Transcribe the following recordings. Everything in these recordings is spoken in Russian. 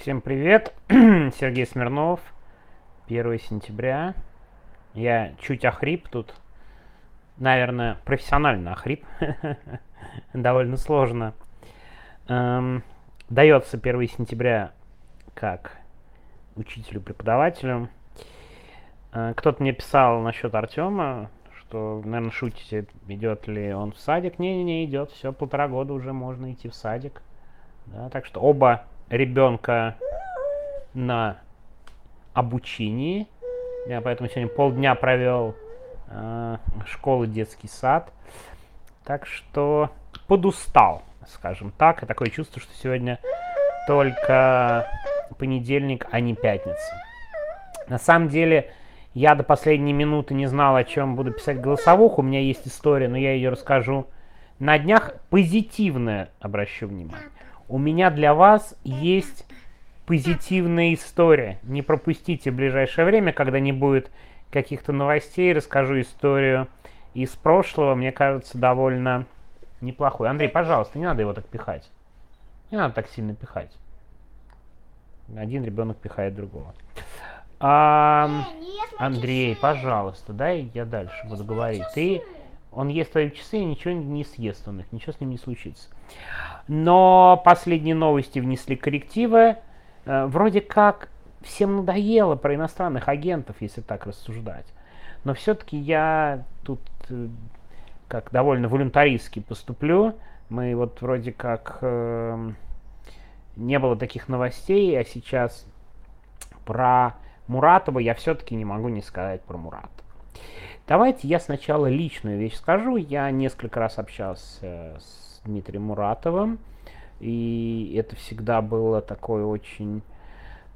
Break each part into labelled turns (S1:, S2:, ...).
S1: Всем привет, Сергей Смирнов, 1 сентября. Я чуть охрип тут, наверное, профессионально охрип, довольно сложно. Эм, дается 1 сентября как учителю-преподавателю. Э, кто-то мне писал насчет Артема, что, наверное, шутите, идет ли он в садик. Не-не-не, идет, все, полтора года уже можно идти в садик. Да, так что оба ребенка на обучении. Я поэтому сегодня полдня провел э, школы, детский сад. Так что подустал, скажем так. И такое чувство, что сегодня только понедельник, а не пятница. На самом деле, я до последней минуты не знал, о чем буду писать голосовуху. У меня есть история, но я ее расскажу на днях. Позитивное, обращу внимание. У меня для вас есть позитивная история. Не пропустите в ближайшее время, когда не будет каких-то новостей, расскажу историю из прошлого. Мне кажется, довольно неплохой. Андрей, пожалуйста, не надо его так пихать. Не надо так сильно пихать. Один ребенок пихает другого. А, Андрей, пожалуйста, дай я дальше буду говорить. Ты, он ест твои часы и ничего не съест он их, ничего с ним не случится. Но последние новости внесли коррективы. Э, вроде как всем надоело про иностранных агентов, если так рассуждать. Но все-таки я тут э, как довольно волюнтаристски поступлю. Мы вот вроде как э, не было таких новостей, а сейчас про Муратова я все-таки не могу не сказать про Муратова. Давайте я сначала личную вещь скажу. Я несколько раз общался с Дмитрием Муратовым. И это всегда было такое очень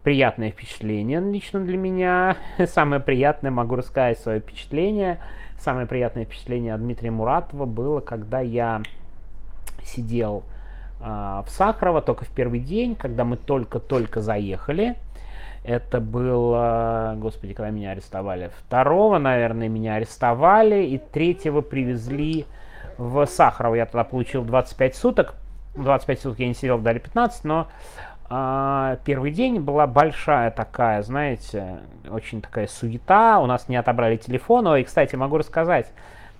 S1: приятное впечатление лично для меня. Самое приятное, могу рассказать свое впечатление. Самое приятное впечатление от Дмитрия Муратова было, когда я сидел э, в Сахарово только в первый день, когда мы только-только заехали. Это было, господи, когда меня арестовали. Второго, наверное, меня арестовали, и третьего привезли в Сахарова я тогда получил 25 суток. 25 суток я не сидел, дали 15, но э, первый день была большая такая, знаете, очень такая суета. У нас не отобрали телефон. И, кстати, могу рассказать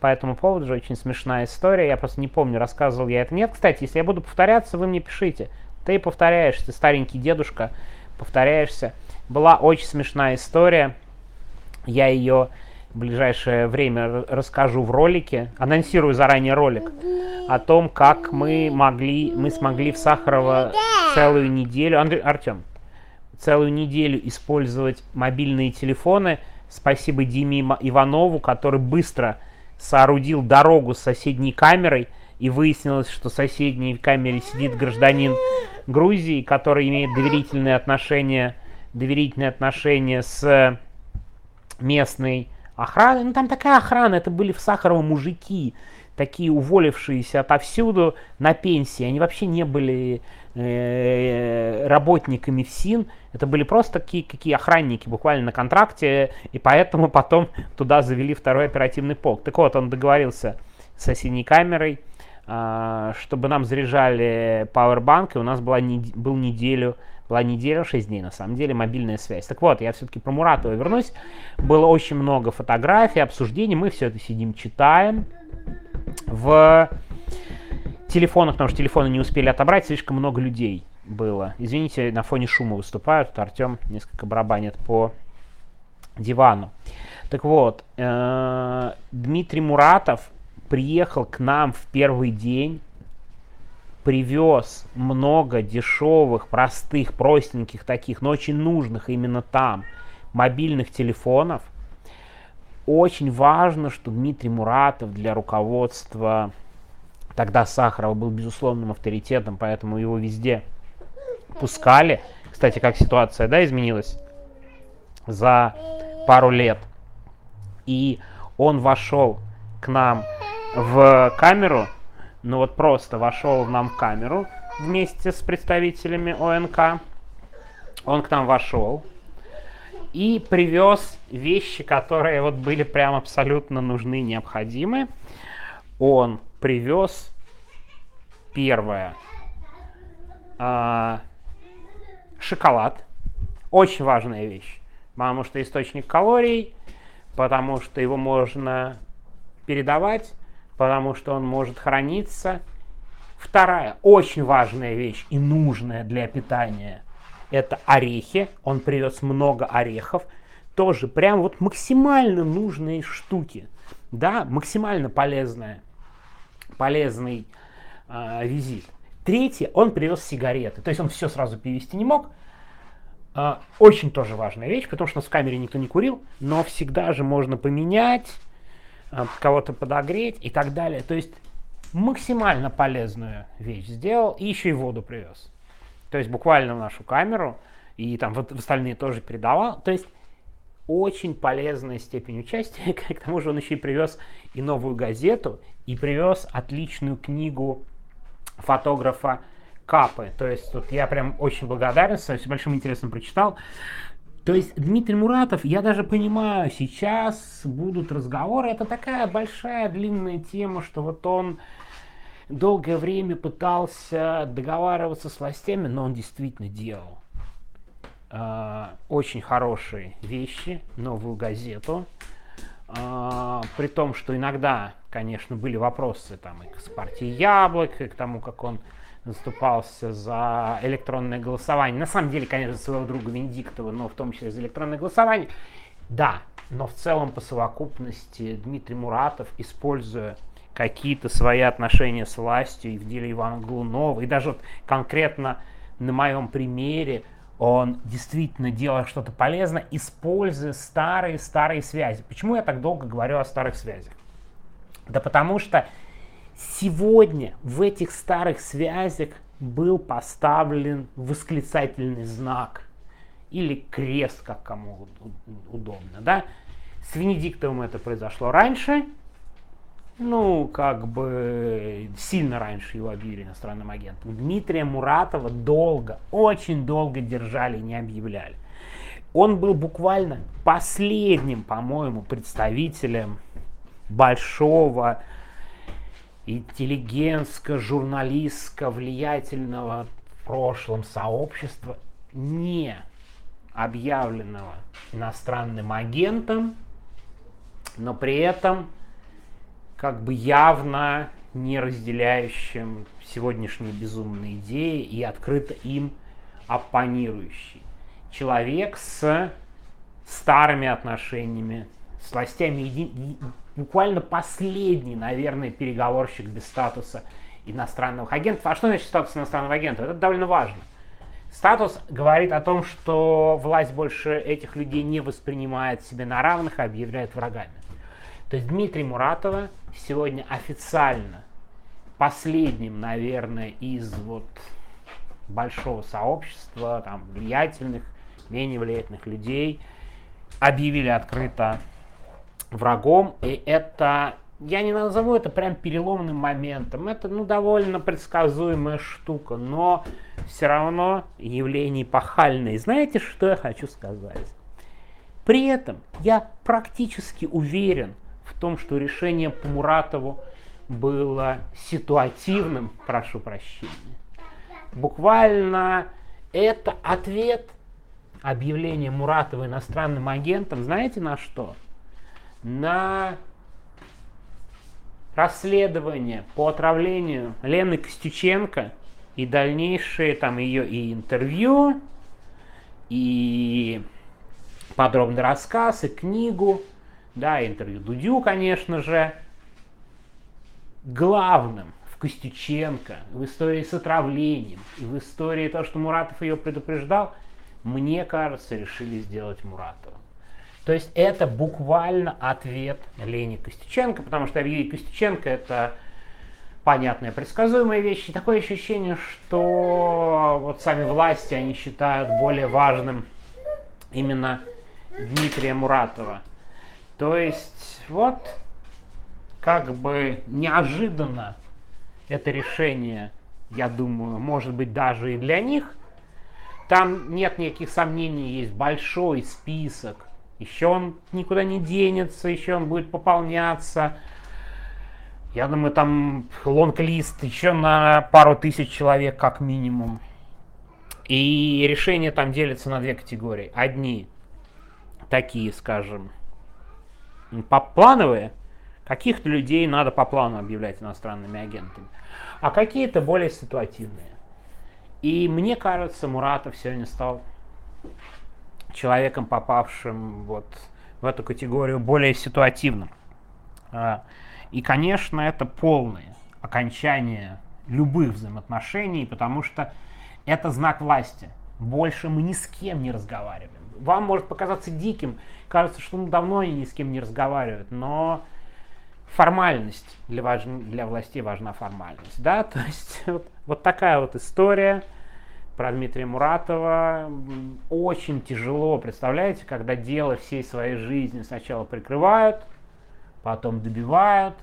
S1: по этому поводу же очень смешная история. Я просто не помню, рассказывал я это. Нет, кстати, если я буду повторяться, вы мне пишите. Ты повторяешься, старенький дедушка, повторяешься. Была очень смешная история. Я ее в ближайшее время расскажу в ролике, анонсирую заранее ролик о том, как мы могли, мы смогли в Сахарова целую неделю, Андрей, Артем, целую неделю использовать мобильные телефоны. Спасибо Диме Иванову, который быстро соорудил дорогу с соседней камерой, и выяснилось, что в соседней камере сидит гражданин Грузии, который имеет доверительные отношения, доверительные отношения с местной охраны. Ну там такая охрана, это были в Сахарово мужики, такие уволившиеся отовсюду на пенсии. Они вообще не были э, работниками ФСИН, это были просто такие какие охранники, буквально на контракте, и поэтому потом туда завели второй оперативный полк. Так вот, он договорился с соседней камерой, чтобы нам заряжали пауэрбанк, и у нас была, был неделю была неделя, 6 дней на самом деле, мобильная связь. Так вот, я все-таки про Муратова вернусь. Было очень много фотографий, обсуждений, мы все это сидим, читаем. В телефонах, потому что телефоны не успели отобрать, слишком много людей было. Извините, на фоне шума выступают, тут Артем несколько барабанит по дивану. Так вот, э, Дмитрий Муратов приехал к нам в первый день привез много дешевых, простых, простеньких таких, но очень нужных именно там мобильных телефонов. Очень важно, что Дмитрий Муратов для руководства, тогда Сахарова был безусловным авторитетом, поэтому его везде пускали. Кстати, как ситуация да, изменилась за пару лет. И он вошел к нам в камеру, ну вот просто вошел нам в камеру вместе с представителями ОНК. Он к нам вошел и привез вещи, которые вот были прям абсолютно нужны, необходимы. Он привез первое 6 шоколад. Очень важная вещь. Потому что источник калорий, потому что его можно передавать, потому что он может храниться. Вторая очень важная вещь и нужная для питания – это орехи. Он привез много орехов. Тоже прям вот максимально нужные штуки. Да, максимально полезная, полезный э, визит. Третье, он привез сигареты. То есть он все сразу перевести не мог. Э, очень тоже важная вещь, потому что у нас в камере никто не курил, но всегда же можно поменять, кого-то подогреть и так далее. То есть максимально полезную вещь сделал и еще и воду привез. То есть буквально в нашу камеру и там в остальные тоже передавал. То есть очень полезная степень участия. К тому же он еще и привез и новую газету, и привез отличную книгу фотографа Капы. То есть тут я прям очень благодарен, с большим интересом прочитал. То есть Дмитрий Муратов, я даже понимаю, сейчас будут разговоры, это такая большая длинная тема, что вот он долгое время пытался договариваться с властями, но он действительно делал э, очень хорошие вещи, новую газету. Э, при том, что иногда, конечно, были вопросы там и к партии Яблок, и к тому, как он заступался за электронное голосование. На самом деле, конечно, своего друга Венедиктова, но в том числе за электронное голосование. Да, но в целом по совокупности Дмитрий Муратов, используя какие-то свои отношения с властью и в деле Ивана Глунова, и даже вот конкретно на моем примере он действительно делает что-то полезное, используя старые-старые связи. Почему я так долго говорю о старых связях? Да потому что сегодня в этих старых связях был поставлен восклицательный знак или крест, как кому удобно. Да? С Венедиктовым это произошло раньше, ну, как бы сильно раньше его объявили иностранным агентом. Дмитрия Муратова долго, очень долго держали не объявляли. Он был буквально последним, по-моему, представителем большого интеллигентско, журналистско, влиятельного в прошлом сообщества, не объявленного иностранным агентом, но при этом как бы явно не разделяющим сегодняшние безумные идеи и открыто им оппонирующий. Человек с старыми отношениями, с властями, буквально последний, наверное, переговорщик без статуса иностранных агентов. А что значит статус иностранного агента? Это довольно важно. Статус говорит о том, что власть больше этих людей не воспринимает себе на равных, а объявляет врагами. То есть Дмитрий Муратова сегодня официально последним, наверное, из вот большого сообщества, там, влиятельных, менее влиятельных людей, объявили открыто врагом. И это, я не назову это прям переломным моментом, это, ну, довольно предсказуемая штука, но все равно явление эпохальное. И знаете, что я хочу сказать? При этом я практически уверен, в том, что решение по Муратову было ситуативным, прошу прощения. Буквально это ответ объявления Муратова иностранным агентом, знаете на что? На расследование по отравлению Лены Костюченко и дальнейшие там ее и интервью, и подробный рассказ, и книгу да, интервью Дудю, конечно же. Главным в Костюченко, в истории с отравлением и в истории того, что Муратов ее предупреждал, мне кажется, решили сделать Муратова. То есть это буквально ответ Лене Костюченко, потому что Евгений Костюченко это понятная, предсказуемая вещь. И такое ощущение, что вот сами власти, они считают более важным именно Дмитрия Муратова. То есть вот как бы неожиданно это решение, я думаю, может быть даже и для них. Там нет никаких сомнений, есть большой список. Еще он никуда не денется, еще он будет пополняться. Я думаю, там лонг-лист еще на пару тысяч человек как минимум. И решения там делятся на две категории. Одни такие, скажем, плановые, каких-то людей надо по плану объявлять иностранными агентами, а какие-то более ситуативные. И мне кажется, Муратов сегодня стал человеком, попавшим вот в эту категорию более ситуативным. А, и, конечно, это полное окончание любых взаимоотношений, потому что это знак власти. Больше мы ни с кем не разговариваем. Вам может показаться диким, кажется, что ну, давно они ни с кем не разговаривают, но формальность для, важ... для властей важна формальность. Да? То есть вот, вот такая вот история про Дмитрия Муратова. Очень тяжело, представляете, когда дело всей своей жизни сначала прикрывают, потом добивают.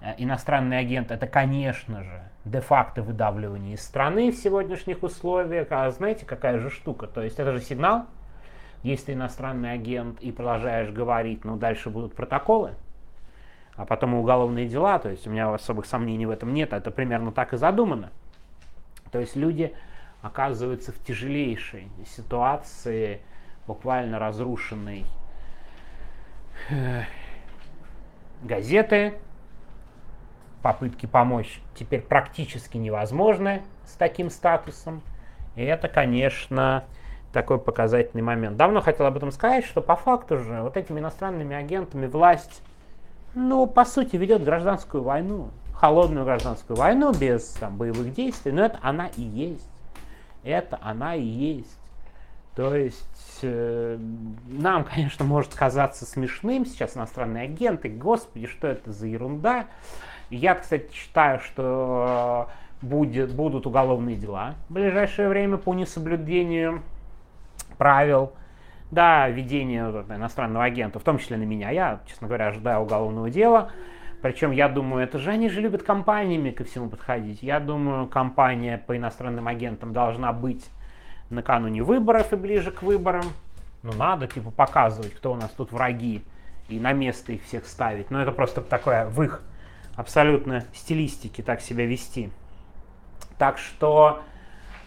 S1: Э, иностранный агент это, конечно же, де-факто выдавливание из страны в сегодняшних условиях. А знаете, какая же штука? То есть это же сигнал, если ты иностранный агент и продолжаешь говорить, но дальше будут протоколы, а потом и уголовные дела, то есть у меня особых сомнений в этом нет, это примерно так и задумано. То есть люди оказываются в тяжелейшей ситуации, буквально разрушенной э, газеты, попытки помочь теперь практически невозможны с таким статусом. И это, конечно, такой показательный момент. Давно хотел об этом сказать, что по факту же вот этими иностранными агентами власть, ну, по сути, ведет гражданскую войну, холодную гражданскую войну без там, боевых действий, но это она и есть это она и есть. То есть э, нам, конечно, может казаться смешным сейчас иностранные агенты. Господи, что это за ерунда? Я, кстати, считаю, что будет, будут уголовные дела в ближайшее время по несоблюдению правил. Да, ведение вот, иностранного агента, в том числе на меня. Я, честно говоря, ожидаю уголовного дела. Причем, я думаю, это же они же любят компаниями ко всему подходить. Я думаю, компания по иностранным агентам должна быть накануне выборов и ближе к выборам. Ну, надо, типа, показывать, кто у нас тут враги, и на место их всех ставить. Но это просто такое в их абсолютно стилистике так себя вести. Так что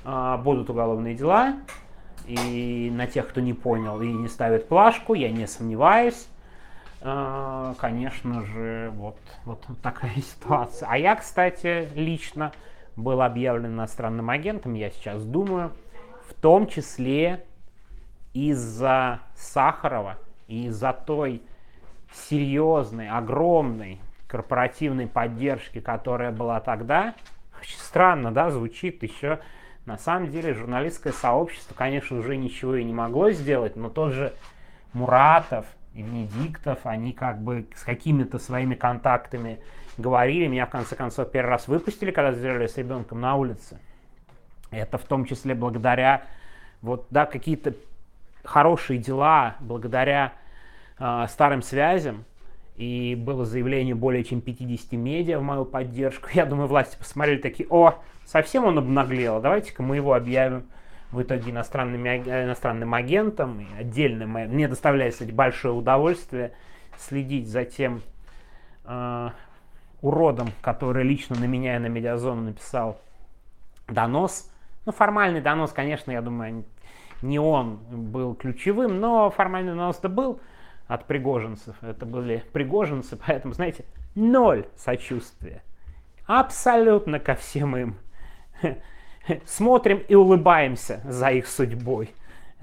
S1: э, будут уголовные дела, и на тех, кто не понял и не ставит плашку, я не сомневаюсь. А, конечно же, вот, вот такая ситуация. А я, кстати, лично был объявлен иностранным агентом, я сейчас думаю, в том числе из-за Сахарова и из-за той серьезной, огромной корпоративной поддержки, которая была тогда. Очень странно, да, звучит еще. На самом деле журналистское сообщество, конечно, уже ничего и не могло сделать, но тот же Муратов, и Венедиктов, они как бы с какими-то своими контактами говорили. Меня в конце концов первый раз выпустили, когда сделали с ребенком на улице. Это в том числе благодаря вот, да, какие-то хорошие дела, благодаря э, старым связям. И было заявление более чем 50 медиа в мою поддержку. Я думаю, власти посмотрели такие, о, совсем он обнаглел, давайте-ка мы его объявим в итоге иностранными, иностранным агентом, и отдельным, мне доставляет, кстати, большое удовольствие следить за тем э, уродом, который лично на меня и на медиазону написал донос. Ну, формальный донос, конечно, я думаю, не он был ключевым, но формальный донос-то был от пригожинцев. Это были пригожинцы, поэтому, знаете, ноль сочувствия. Абсолютно ко всем им. смотрим и улыбаемся за их судьбой.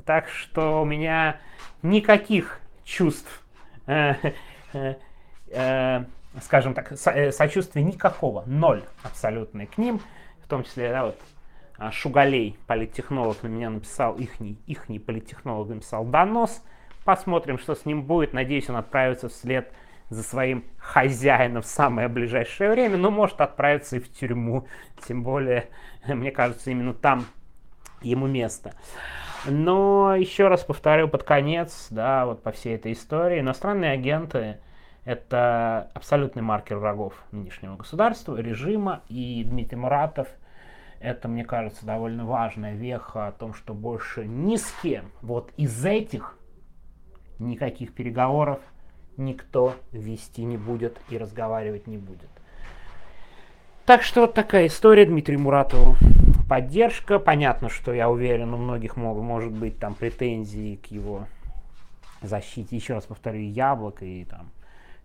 S1: Так что у меня никаких чувств, э, э, э, скажем так, со, э, сочувствия никакого, ноль абсолютно к ним, в том числе, да, вот, а, Шугалей, политтехнолог, на меня написал, ихний, ихний политтехнолог написал донос, посмотрим, что с ним будет, надеюсь, он отправится вслед за своим хозяином в самое ближайшее время, но может отправиться и в тюрьму. Тем более, мне кажется, именно там ему место. Но еще раз повторю под конец, да, вот по всей этой истории, иностранные агенты это абсолютный маркер врагов нынешнего государства, режима, и Дмитрий Муратов это, мне кажется, довольно важная веха о том, что больше ни с кем вот из этих никаких переговоров никто вести не будет и разговаривать не будет. Так что вот такая история Дмитрию Муратову. поддержка. Понятно, что я уверен, у многих мог, может быть там претензии к его защите, еще раз повторю, яблок и там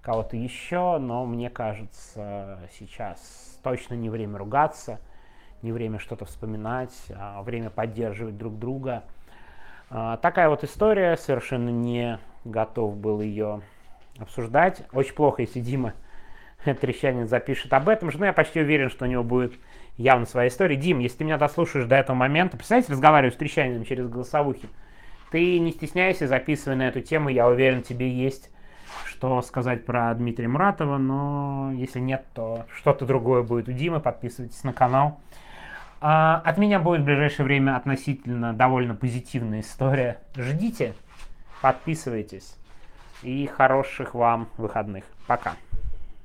S1: кого-то еще, но мне кажется, сейчас точно не время ругаться, не время что-то вспоминать, а время поддерживать друг друга. А, такая вот история, совершенно не готов был ее обсуждать. Очень плохо, если Дима Трещанин запишет об этом же, но я почти уверен, что у него будет явно своя история. Дим, если ты меня дослушаешь до этого момента, представляете, разговариваю с Трещаниным через голосовухи, ты не стесняйся, записывай на эту тему, я уверен, тебе есть что сказать про Дмитрия Муратова, но если нет, то что-то другое будет у Димы, подписывайтесь на канал. А, от меня будет в ближайшее время относительно довольно позитивная история. Ждите, подписывайтесь и хороших вам выходных. Пока.